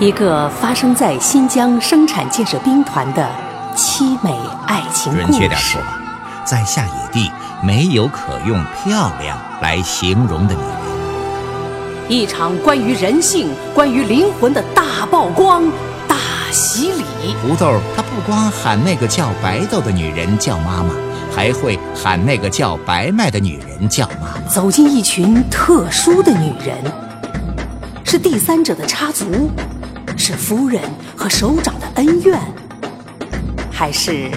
一个发生在新疆生产建设兵团的凄美爱情故事。准确点说，在下野地没有可用“漂亮”来形容的女人。一场关于人性、关于灵魂的大曝光、大洗礼。胡豆他不光喊那个叫白豆的女人叫妈妈，还会喊那个叫白麦的女人叫妈妈。走进一群特殊的女人，是第三者的插足。是夫人和首长的恩怨，还是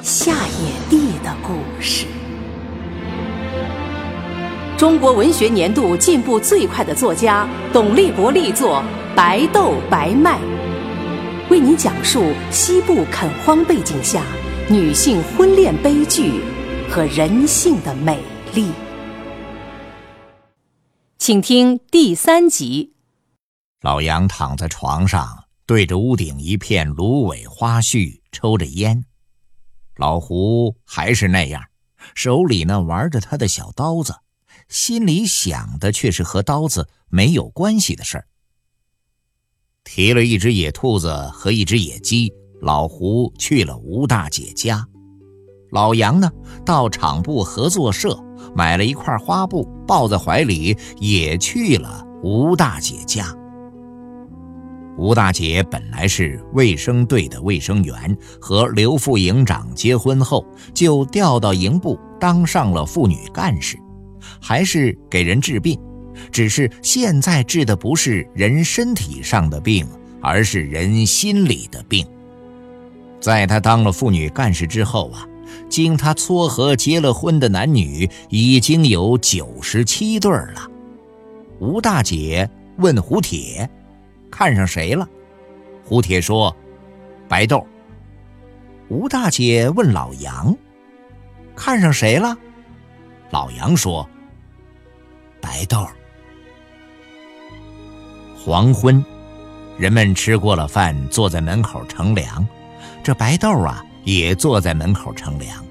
下野地的故事？中国文学年度进步最快的作家董立国力作《白豆白麦》，为您讲述西部垦荒背景下女性婚恋悲剧和人性的美丽。请听第三集。老杨躺在床上，对着屋顶一片芦苇花絮抽着烟。老胡还是那样，手里呢玩着他的小刀子，心里想的却是和刀子没有关系的事儿。提了一只野兔子和一只野鸡，老胡去了吴大姐家。老杨呢，到厂部合作社买了一块花布，抱在怀里，也去了吴大姐家。吴大姐本来是卫生队的卫生员，和刘副营长结婚后就调到营部当上了妇女干事，还是给人治病，只是现在治的不是人身体上的病，而是人心里的病。在她当了妇女干事之后啊，经她撮合结了婚的男女已经有九十七对了。吴大姐问胡铁。看上谁了？胡铁说：“白豆。”吴大姐问老杨：“看上谁了？”老杨说：“白豆。”黄昏，人们吃过了饭，坐在门口乘凉。这白豆啊，也坐在门口乘凉。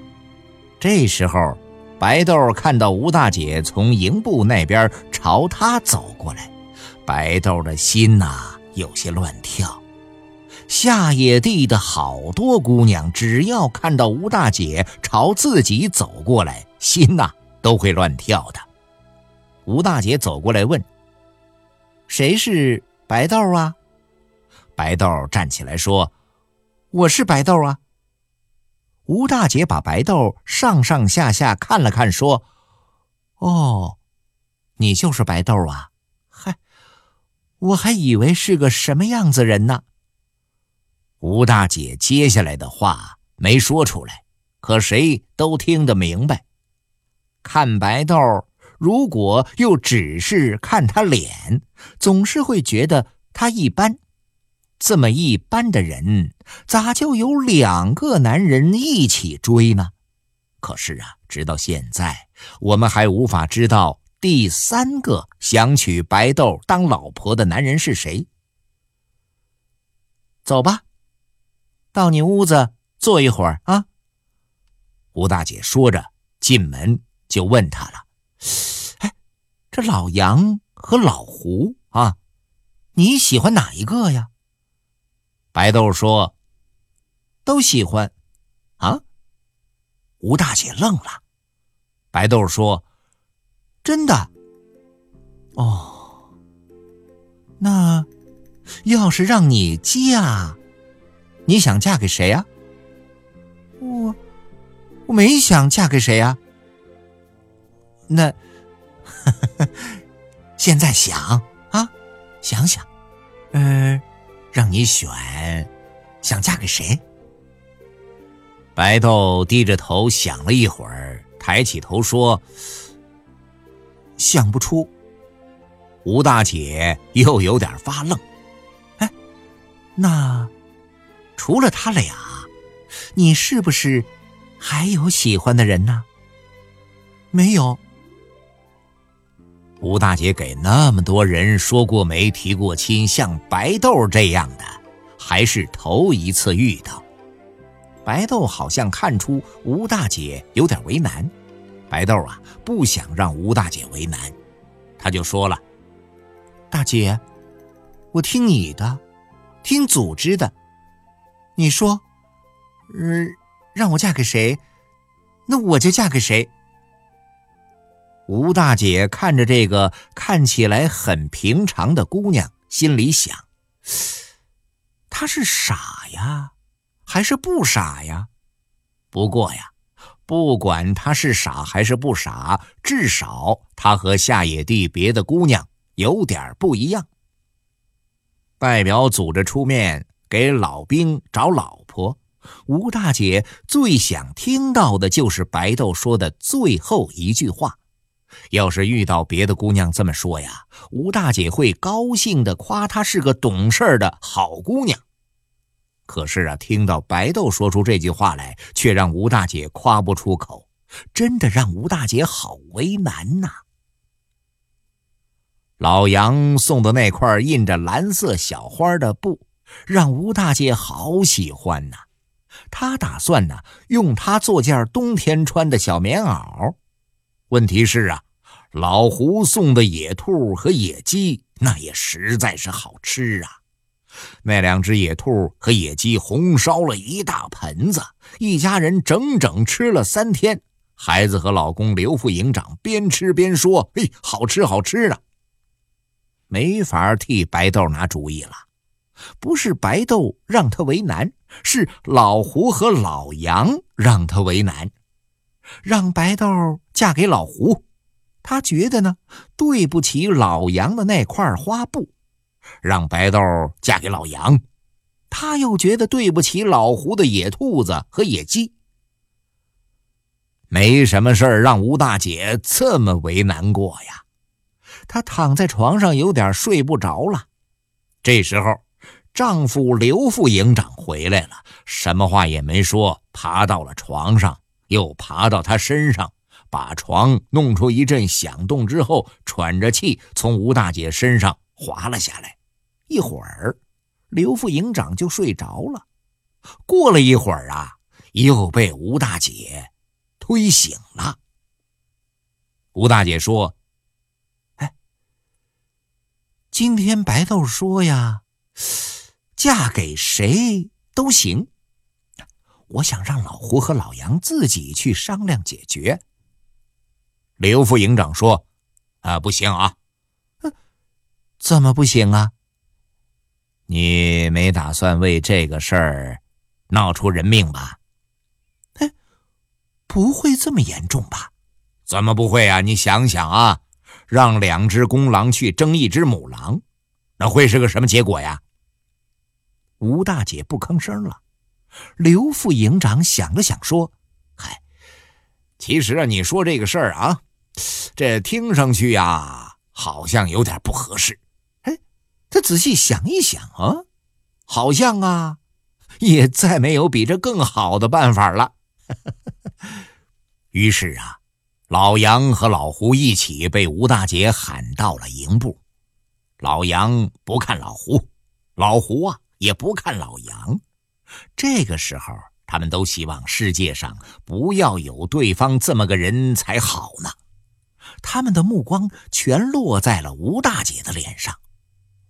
这时候，白豆看到吴大姐从营部那边朝他走过来。白豆的心呐有些乱跳，下野地的好多姑娘，只要看到吴大姐朝自己走过来，心呐都会乱跳的。吴大姐走过来问：“谁是白豆啊？”白豆站起来说：“我是白豆啊。”吴大姐把白豆上上下下看了看，说：“哦，你就是白豆啊。”我还以为是个什么样子人呢？吴大姐接下来的话没说出来，可谁都听得明白。看白豆，如果又只是看他脸，总是会觉得他一般。这么一般的人，咋就有两个男人一起追呢？可是啊，直到现在，我们还无法知道。第三个想娶白豆当老婆的男人是谁？走吧，到你屋子坐一会儿啊。吴大姐说着，进门就问他了：“哎，这老杨和老胡啊，你喜欢哪一个呀？”白豆说：“都喜欢。”啊？吴大姐愣了。白豆说。真的，哦，那要是让你嫁，你想嫁给谁呀？我我没想嫁给谁呀。那 现在想啊，想想，嗯，让你选，想嫁给谁？白豆低着头想了一会儿，抬起头说。想不出，吴大姐又有点发愣。哎，那除了他俩，你是不是还有喜欢的人呢？没有。吴大姐给那么多人说过媒、提过亲，像白豆这样的，还是头一次遇到。白豆好像看出吴大姐有点为难。白豆啊，不想让吴大姐为难，他就说了：“大姐，我听你的，听组织的。你说，嗯，让我嫁给谁，那我就嫁给谁。吴大姐看着这个看起来很平常的姑娘，心里想：她是傻呀，还是不傻呀？不过呀，不管她是傻还是不傻，至少她和下野地别的姑娘有点不一样。代表组织出面给老兵找老婆，吴大姐最想听到的就是白豆说的最后一句话。要是遇到别的姑娘这么说呀，吴大姐会高兴的夸她是个懂事的好姑娘。可是啊，听到白豆说出这句话来，却让吴大姐夸不出口，真的让吴大姐好为难呐。老杨送的那块印着蓝色小花的布，让吴大姐好喜欢呐。她打算呢，用它做件冬天穿的小棉袄。问题是啊，老胡送的野兔和野鸡那也实在是好吃啊。那两只野兔和野鸡红烧了一大盆子，一家人整整吃了三天。孩子和老公刘副营长边吃边说：“嘿，好吃好吃呢。”没法替白豆拿主意了，不是白豆让他为难，是老胡和老杨让他为难。让白豆嫁给老胡，他觉得呢对不起老杨的那块花布；让白豆嫁给老杨，他又觉得对不起老胡的野兔子和野鸡。没什么事儿让吴大姐这么为难过呀。她躺在床上有点睡不着了。这时候，丈夫刘副营长回来了，什么话也没说，爬到了床上。又爬到她身上，把床弄出一阵响动之后，喘着气从吴大姐身上滑了下来。一会儿，刘副营长就睡着了。过了一会儿啊，又被吴大姐推醒了。吴大姐说：“哎，今天白豆说呀，嫁给谁都行。”我想让老胡和老杨自己去商量解决。刘副营长说：“啊，不行啊，怎么不行啊？你没打算为这个事儿闹出人命吧？哎，不会这么严重吧？怎么不会啊？你想想啊，让两只公狼去争一只母狼，那会是个什么结果呀？”吴大姐不吭声了。刘副营长想了想，说：“嗨，其实啊，你说这个事儿啊，这听上去呀，好像有点不合适。他仔细想一想啊，好像啊，也再没有比这更好的办法了。于是啊，老杨和老胡一起被吴大姐喊到了营部。老杨不看老胡，老胡啊也不看老杨。”这个时候，他们都希望世界上不要有对方这么个人才好呢。他们的目光全落在了吴大姐的脸上。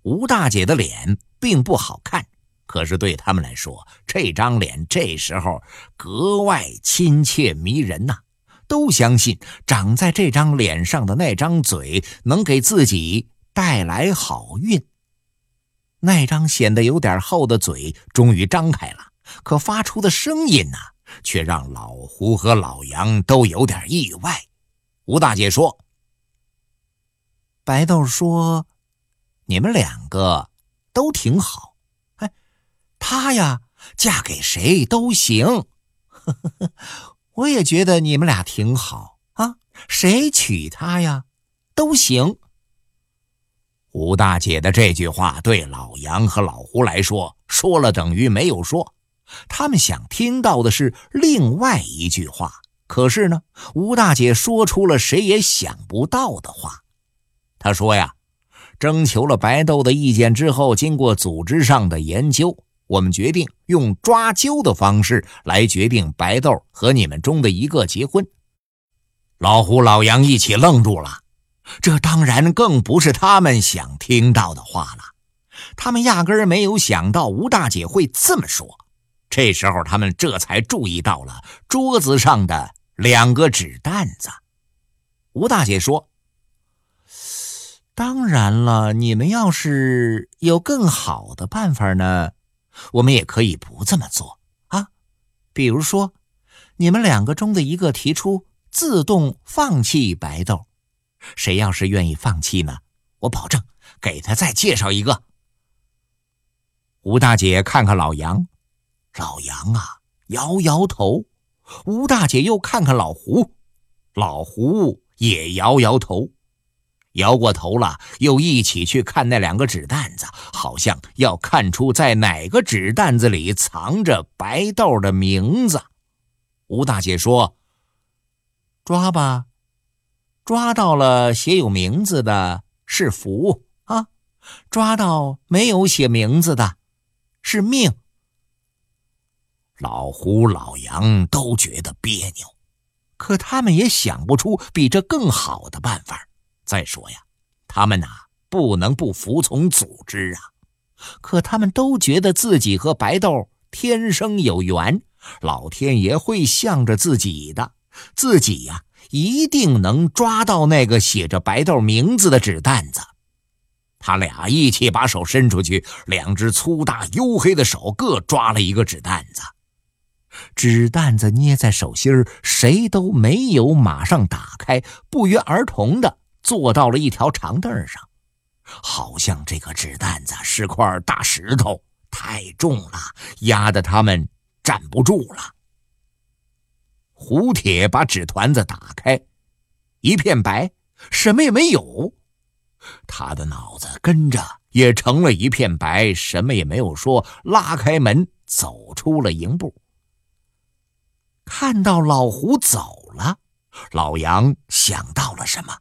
吴大姐的脸并不好看，可是对他们来说，这张脸这时候格外亲切迷人呐。都相信长在这张脸上的那张嘴能给自己带来好运。那张显得有点厚的嘴终于张开了，可发出的声音呢，却让老胡和老杨都有点意外。吴大姐说：“白豆说，你们两个都挺好，哎，她呀，嫁给谁都行。我也觉得你们俩挺好啊，谁娶她呀，都行。”吴大姐的这句话对老杨和老胡来说，说了等于没有说。他们想听到的是另外一句话，可是呢，吴大姐说出了谁也想不到的话。她说呀：“征求了白豆的意见之后，经过组织上的研究，我们决定用抓阄的方式来决定白豆和你们中的一个结婚。”老胡、老杨一起愣住了。这当然更不是他们想听到的话了。他们压根儿没有想到吴大姐会这么说。这时候，他们这才注意到了桌子上的两个纸担子。吴大姐说：“当然了，你们要是有更好的办法呢，我们也可以不这么做啊。比如说，你们两个中的一个提出自动放弃白豆，谁要是愿意放弃呢，我保证给他再介绍一个。”吴大姐看看老杨，老杨啊摇摇头。吴大姐又看看老胡，老胡也摇摇头。摇过头了，又一起去看那两个纸蛋子，好像要看出在哪个纸蛋子里藏着白豆的名字。吴大姐说：“抓吧，抓到了写有名字的是福啊，抓到没有写名字的，是命。”老胡、老杨都觉得别扭，可他们也想不出比这更好的办法。再说呀，他们呐不能不服从组织啊。可他们都觉得自己和白豆天生有缘，老天爷会向着自己的，自己呀一定能抓到那个写着白豆名字的纸担子。他俩一起把手伸出去，两只粗大黝黑的手各抓了一个纸担子。纸担子捏在手心儿，谁都没有马上打开，不约而同的。坐到了一条长凳上，好像这个纸担子是块大石头，太重了，压得他们站不住了。胡铁把纸团子打开，一片白，什么也没有。他的脑子跟着也成了一片白，什么也没有说，拉开门走出了营部。看到老胡走了，老杨想到了什么。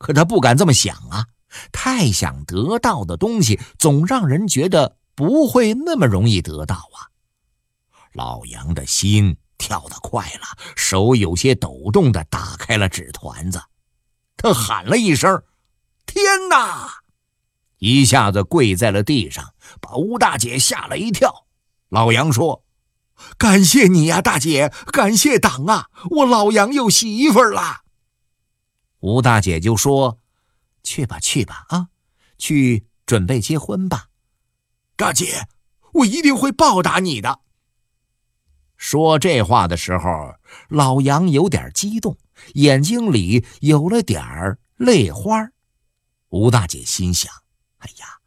可他不敢这么想啊！太想得到的东西，总让人觉得不会那么容易得到啊！老杨的心跳得快了，手有些抖动的打开了纸团子，他喊了一声：“天哪！”一下子跪在了地上，把吴大姐吓了一跳。老杨说：“感谢你呀，大姐！感谢党啊！我老杨有媳妇了。”吴大姐就说：“去吧，去吧，啊，去准备结婚吧。”大姐，我一定会报答你的。说这话的时候，老杨有点激动，眼睛里有了点儿泪花。吴大姐心想：“哎呀，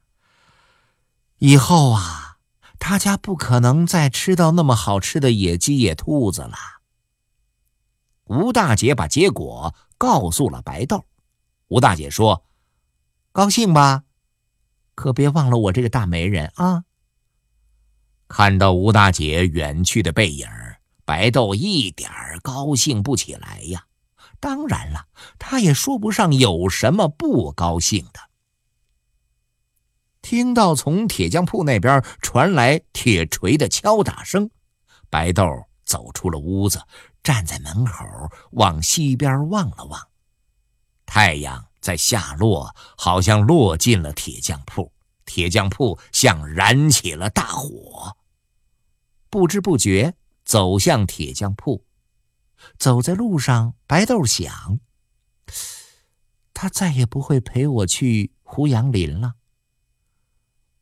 以后啊，他家不可能再吃到那么好吃的野鸡、野兔子了。”吴大姐把结果。告诉了白豆，吴大姐说：“高兴吧？可别忘了我这个大媒人啊！”看到吴大姐远去的背影，白豆一点高兴不起来呀。当然了，他也说不上有什么不高兴的。听到从铁匠铺那边传来铁锤的敲打声，白豆走出了屋子。站在门口，往西边望了望，太阳在下落，好像落进了铁匠铺。铁匠铺像燃起了大火。不知不觉走向铁匠铺，走在路上，白豆想：他再也不会陪我去胡杨林了。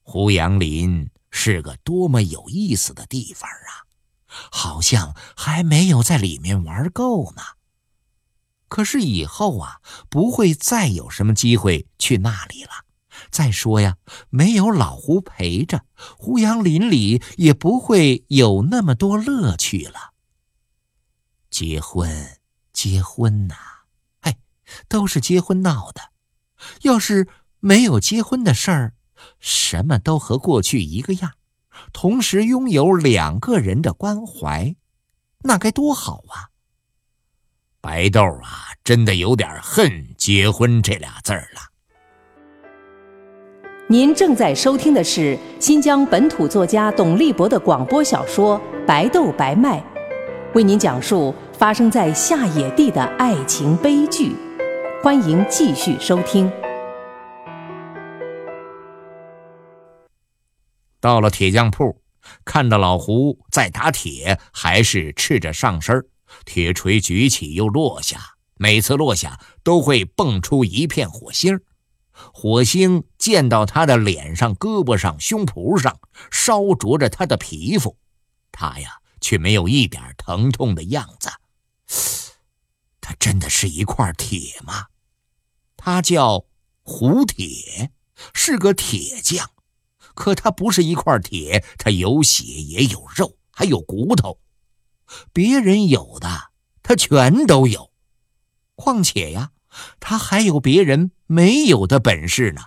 胡杨林是个多么有意思的地方啊！好像还没有在里面玩够呢。可是以后啊，不会再有什么机会去那里了。再说呀，没有老胡陪着，胡杨林里也不会有那么多乐趣了。结婚，结婚呐，哎，都是结婚闹的。要是没有结婚的事儿，什么都和过去一个样。同时拥有两个人的关怀，那该多好啊！白豆啊，真的有点恨“结婚”这俩字儿了。您正在收听的是新疆本土作家董立博的广播小说《白豆白麦》，为您讲述发生在下野地的爱情悲剧。欢迎继续收听。到了铁匠铺，看到老胡在打铁，还是赤着上身，铁锤举起又落下，每次落下都会蹦出一片火星火星溅到他的脸上、胳膊上、胸脯上，烧灼着他的皮肤，他呀却没有一点疼痛的样子。他真的是一块铁吗？他叫胡铁，是个铁匠，可他不是一块铁，他有血也有肉，还有骨头，别人有的他全都有。况且呀，他还有别人没有的本事呢。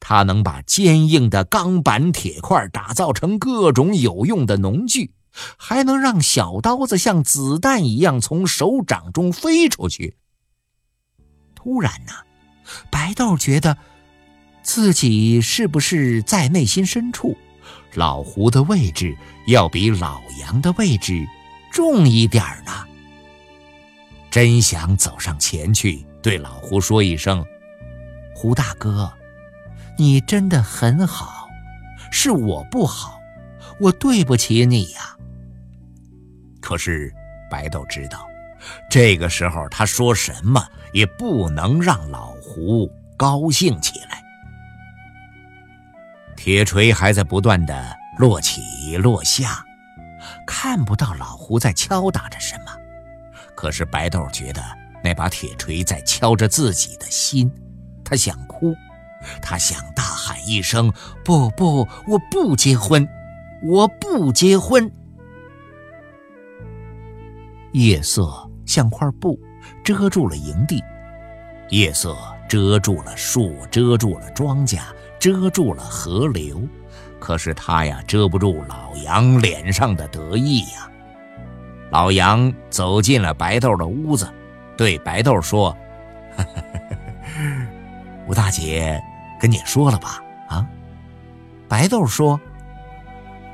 他能把坚硬的钢板铁块打造成各种有用的农具。还能让小刀子像子弹一样从手掌中飞出去。突然呢，白豆觉得自己是不是在内心深处，老胡的位置要比老杨的位置重一点呢？真想走上前去对老胡说一声：“胡大哥，你真的很好，是我不好，我对不起你呀。”可是，白豆知道，这个时候他说什么也不能让老胡高兴起来。铁锤还在不断的落起落下，看不到老胡在敲打着什么。可是白豆觉得那把铁锤在敲着自己的心，他想哭，他想大喊一声：“不不，我不结婚，我不结婚。”夜色像块布，遮住了营地；夜色遮住了树，遮住了庄稼，遮住了河流。可是他呀，遮不住老杨脸上的得意呀。老杨走进了白豆的屋子，对白豆说：“ 吴大姐跟你说了吧？”啊，白豆说：“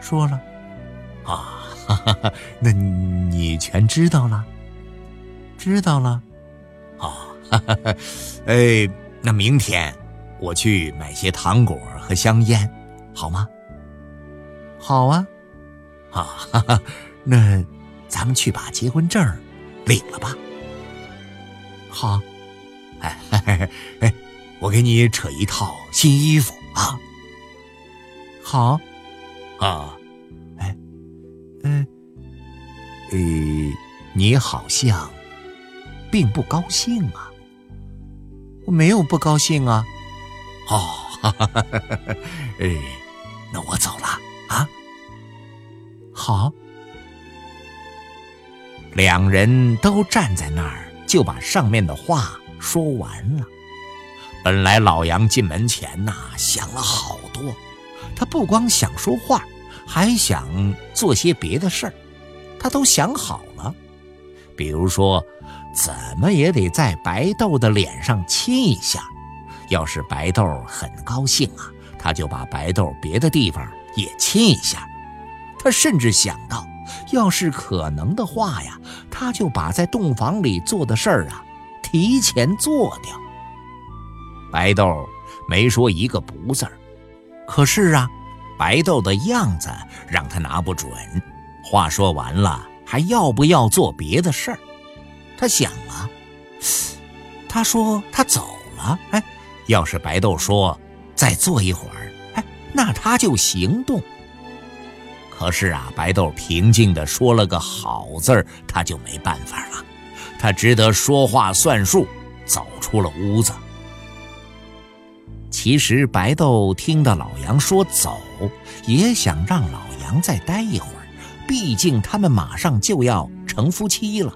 说了。”啊。哈哈哈，那你全知道了？知道了。哦，哈哈，哎，那明天我去买些糖果和香烟，好吗？好啊。啊，哈哈，那咱们去把结婚证领了吧。好。哎，哎，我给你扯一套新衣服啊。好。啊。哎嗯，呃，你好像并不高兴啊。我没有不高兴啊。哦，哈哈哈哈哈。哎，那我走了啊。好。两人都站在那儿，就把上面的话说完了。本来老杨进门前呐，想了好多，他不光想说话。还想做些别的事儿，他都想好了，比如说，怎么也得在白豆的脸上亲一下。要是白豆很高兴啊，他就把白豆别的地方也亲一下。他甚至想到，要是可能的话呀，他就把在洞房里做的事儿啊提前做掉。白豆没说一个不字儿，可是啊。白豆的样子让他拿不准。话说完了，还要不要做别的事儿？他想啊，他说他走了。哎，要是白豆说再坐一会儿，哎，那他就行动。可是啊，白豆平静地说了个好字儿，他就没办法了，他只得说话算数，走出了屋子。其实白豆听到老杨说走，也想让老杨再待一会儿，毕竟他们马上就要成夫妻了，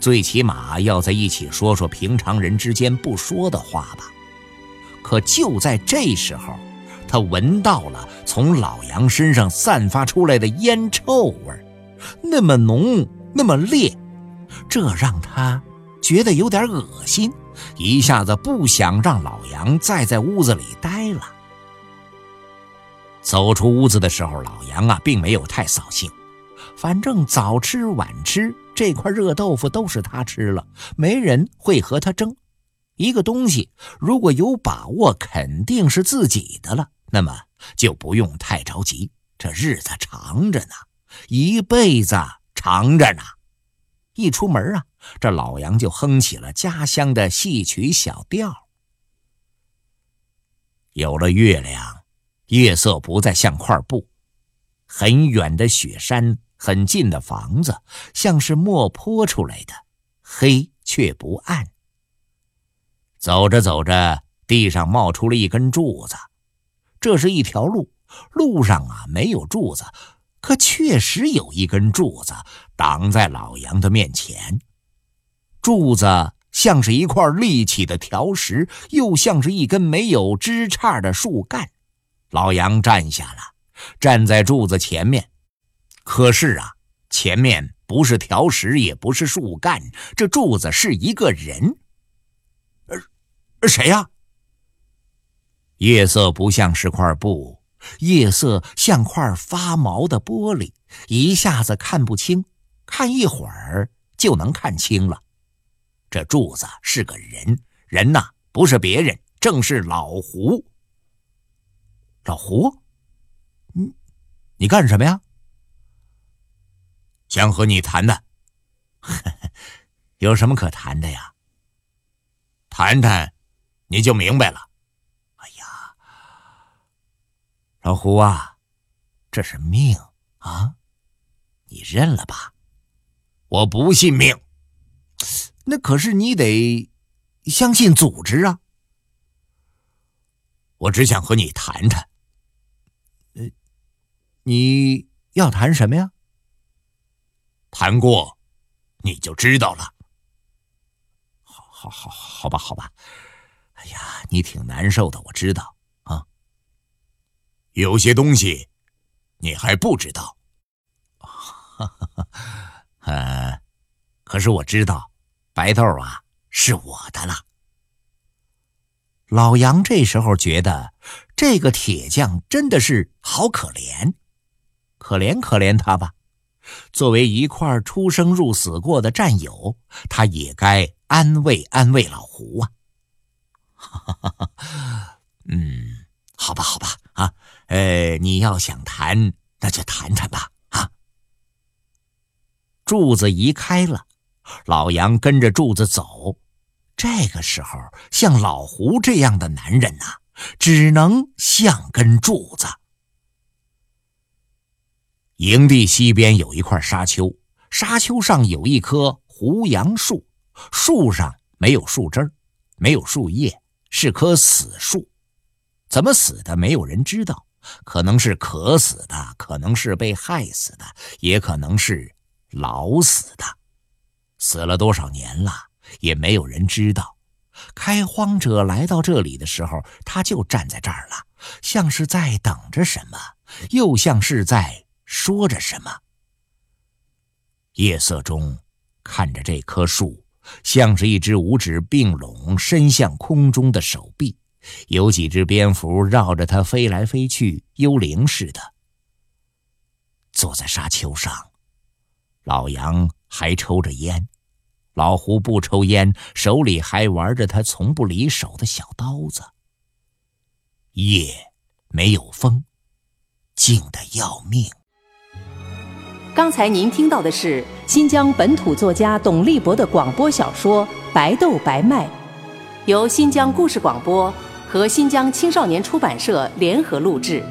最起码要在一起说说平常人之间不说的话吧。可就在这时候，他闻到了从老杨身上散发出来的烟臭味，那么浓，那么烈，这让他觉得有点恶心。一下子不想让老杨再在屋子里待了。走出屋子的时候，老杨啊，并没有太扫兴。反正早吃晚吃，这块热豆腐都是他吃了，没人会和他争。一个东西如果有把握肯定是自己的了，那么就不用太着急。这日子长着呢，一辈子长着呢。一出门啊，这老杨就哼起了家乡的戏曲小调。有了月亮，夜色不再像块布，很远的雪山，很近的房子，像是墨泼出来的，黑却不暗。走着走着，地上冒出了一根柱子，这是一条路，路上啊没有柱子，可确实有一根柱子挡在老杨的面前，柱子。像是一块立起的条石，又像是一根没有枝杈的树干。老杨站下了，站在柱子前面。可是啊，前面不是条石，也不是树干，这柱子是一个人。呃，谁呀？夜色不像是块布，夜色像块发毛的玻璃，一下子看不清，看一会儿就能看清了。这柱子是个人，人呐，不是别人，正是老胡。老胡，你你干什么呀？想和你谈谈。有什么可谈的呀？谈谈，你就明白了。哎呀，老胡啊，这是命啊，你认了吧。我不信命。那可是你得相信组织啊！我只想和你谈谈。呃，你要谈什么呀？谈过，你就知道了。好，好，好，好吧，好吧。呀，你挺难受的，我知道啊。有些东西你还不知道。呃，可是我知道。白豆啊，是我的了。老杨这时候觉得这个铁匠真的是好可怜，可怜可怜他吧。作为一块出生入死过的战友，他也该安慰安慰老胡啊。哈哈哈！哈嗯，好吧，好吧，啊，呃，你要想谈，那就谈谈吧，啊。柱子移开了。老杨跟着柱子走，这个时候像老胡这样的男人呐，只能像根柱子。营地西边有一块沙丘，沙丘上有一棵胡杨树，树上没有树枝没有树叶，是棵死树。怎么死的，没有人知道，可能是渴死的，可能是被害死的，也可能是老死的。死了多少年了，也没有人知道。开荒者来到这里的时候，他就站在这儿了，像是在等着什么，又像是在说着什么。夜色中，看着这棵树，像是一只五指并拢伸向空中的手臂，有几只蝙蝠绕着它飞来飞去，幽灵似的。坐在沙丘上，老杨。还抽着烟，老胡不抽烟，手里还玩着他从不离手的小刀子。夜没有风，静得要命。刚才您听到的是新疆本土作家董立博的广播小说《白豆白麦》，由新疆故事广播和新疆青少年出版社联合录制，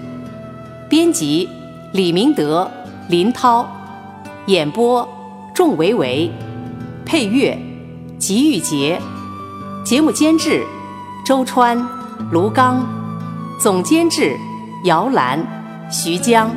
编辑李明德、林涛，演播。仲维维，配乐，吉玉杰，节目监制，周川，卢刚，总监制，姚兰，徐江。